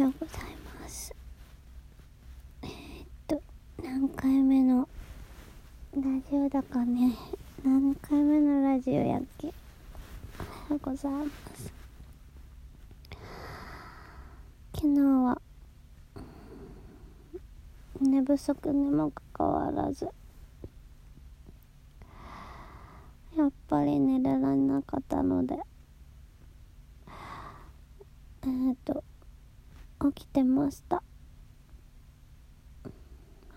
ようございます。えー、っと何回目のラジオだかね。何回目のラジオやっけ。おはようございます。昨日は寝不足にもかかわらずやっぱり寝られなかったのでえっ、と起きてました。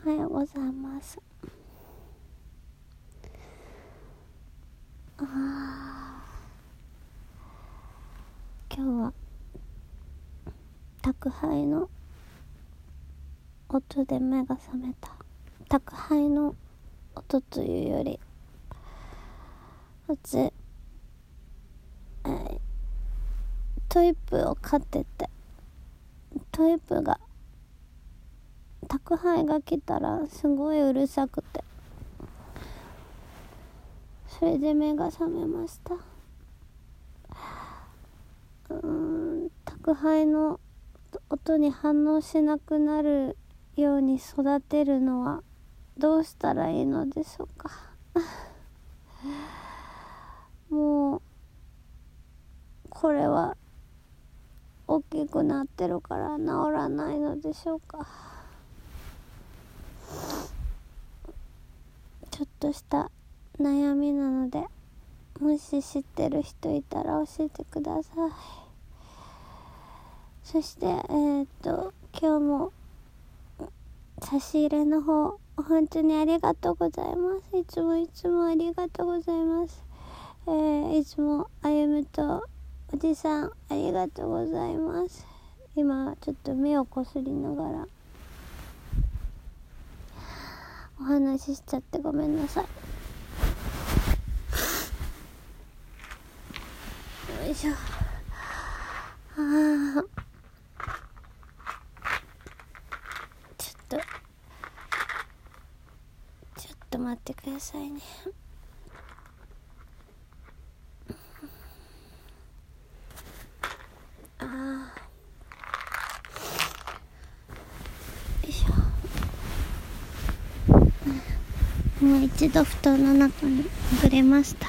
おはようございます。あ今日は宅配の音で目が覚めた。宅配の音というよりうち、えー、トイプを飼っててトイプが宅配が来たらすごいうるさくて。それで目が覚めました。うん宅配の音に反応しなくなるように育てるのはどうしたらいいのでしょうか。もうこれはくなってるから治らないのでしょうか。ちょっとした悩みなのでもし知ってる人いたら教えてください。そしてえー、っと今日も差し入れの方本当にありがとうございます。いつもいつもありがとうございます。えー、いつも歩むとおじさんありがとうございます。今ちょっと目をこすりながらお話ししちゃってごめんなさい。よいしょ。あちょっと。ちょっと待ってくださいね。もう一度布団の中に潜れました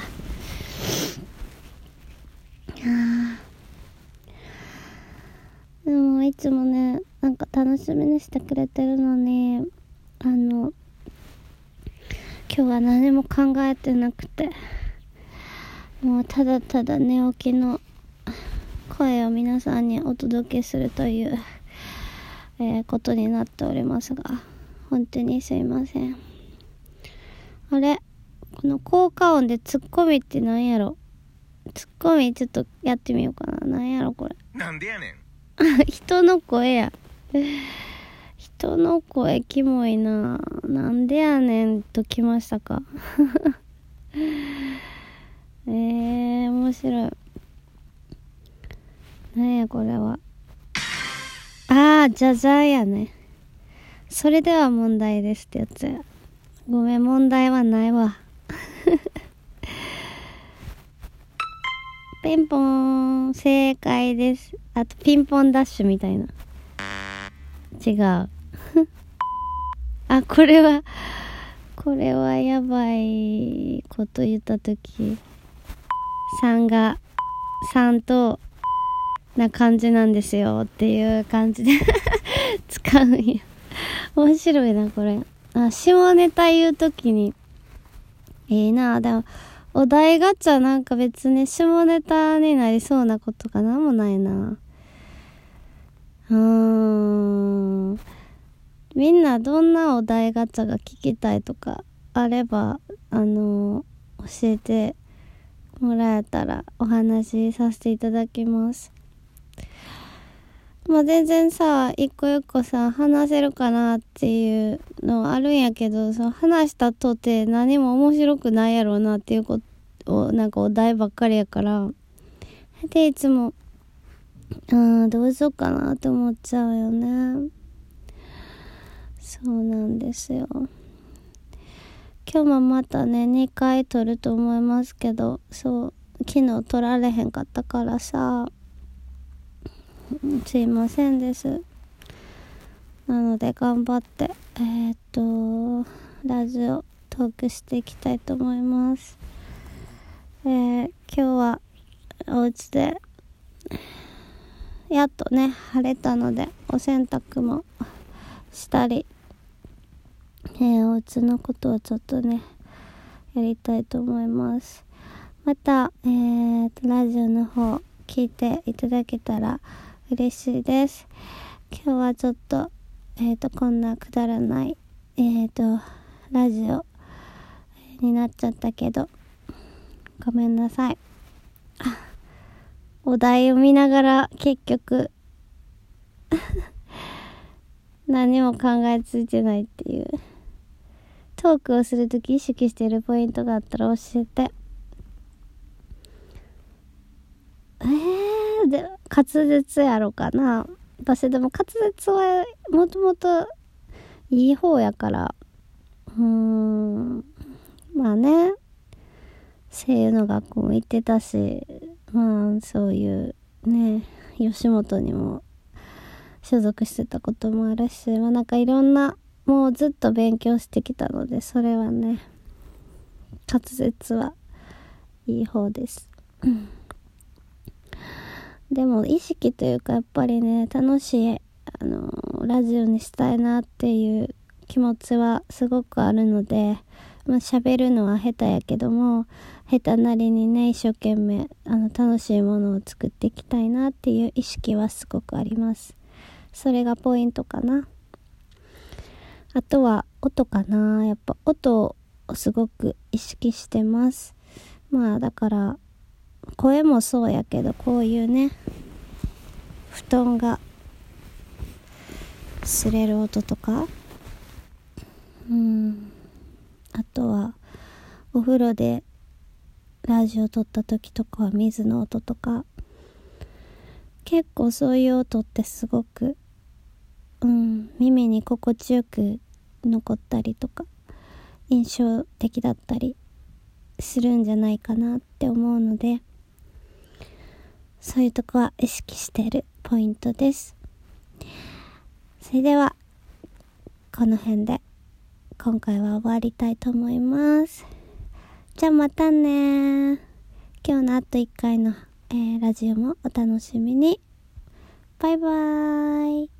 でもいつもねなんか楽しみにしてくれてるのにあの今日は何も考えてなくてもうただただ寝起きの声を皆さんにお届けするという、えー、ことになっておりますが本当にすいません。あれ？この効果音でツッコミって何やろ？ツッコミちょっとやってみようかな。何やろこれ。なんでやねん。人の声や。人の声キモいな。なんでやねんときましたか。えー、面白い。何やこれは。あー、じゃじゃやね。それでは問題ですってやつや。ごめん、問題はないわ。ピンポーン、正解です。あと、ピンポンダッシュみたいな。違う。あ、これは、これはやばいこと言ったとき、3が、3と、な感じなんですよっていう感じで 使うんや。面白いな、これ。あ、下ネタ言うときに、ええー、なでも、お題ガチャなんか別に下ネタになりそうなことかな？んもないな。うーん。みんなどんなお題ガチャが聞きたいとかあれば、あのー、教えてもらえたらお話しさせていただきます。まあ、全然さ、一個一個さ、話せるかなっていうのあるんやけど、その話したとて何も面白くないやろうなっていうことを、なんかお題ばっかりやから。で、いつも、ああ、どうしようかなって思っちゃうよね。そうなんですよ。今日もまたね、2回撮ると思いますけど、そう、昨日撮られへんかったからさ、すいませんです。なので頑張ってえー、っとラジオトークしていきたいと思います。えー、今日はお家でやっとね晴れたのでお洗濯もしたり、えー、お家のことをちょっとねやりたいと思います。また、えー、ラジオの方聞いていただけたら嬉しいです。今日はちょっとえっ、ー、とこんなくだらないえっ、ー、とラジオになっちゃったけどごめんなさい。お題を見ながら結局 何も考えついてないっていう。トークをするとき意識しているポイントがあったら教えて。えー、で滑舌やろかな。私でも滑舌はもともといい方やから。うーん。まあね。声優の学校も行ってたし。まあそういうね。吉本にも所属してたこともあるし。まあなんかいろんなもうずっと勉強してきたのでそれはね滑舌はいい方です。でも意識というかやっぱりね楽しいあのラジオにしたいなっていう気持ちはすごくあるのでまあ、喋るのは下手やけども下手なりにね一生懸命あの楽しいものを作っていきたいなっていう意識はすごくあります。それがポイントかな。あとは音かな。やっぱ音をすごく意識してます。まあだから声もそうやけどこういうね布団が擦れる音とか。うん。あとはお風呂でラジオ撮った時とかは水の音とか。結構そういう音ってすごくうん耳に心地よく残ったりとか印象的だったりするんじゃないかなって思うので。そういうとこは意識してるポイントですそれではこの辺で今回は終わりたいと思います。じゃあまたね今日のあと1回の、えー、ラジオもお楽しみに。バイバーイ。